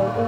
Oh, you.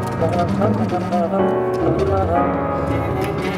Thank you.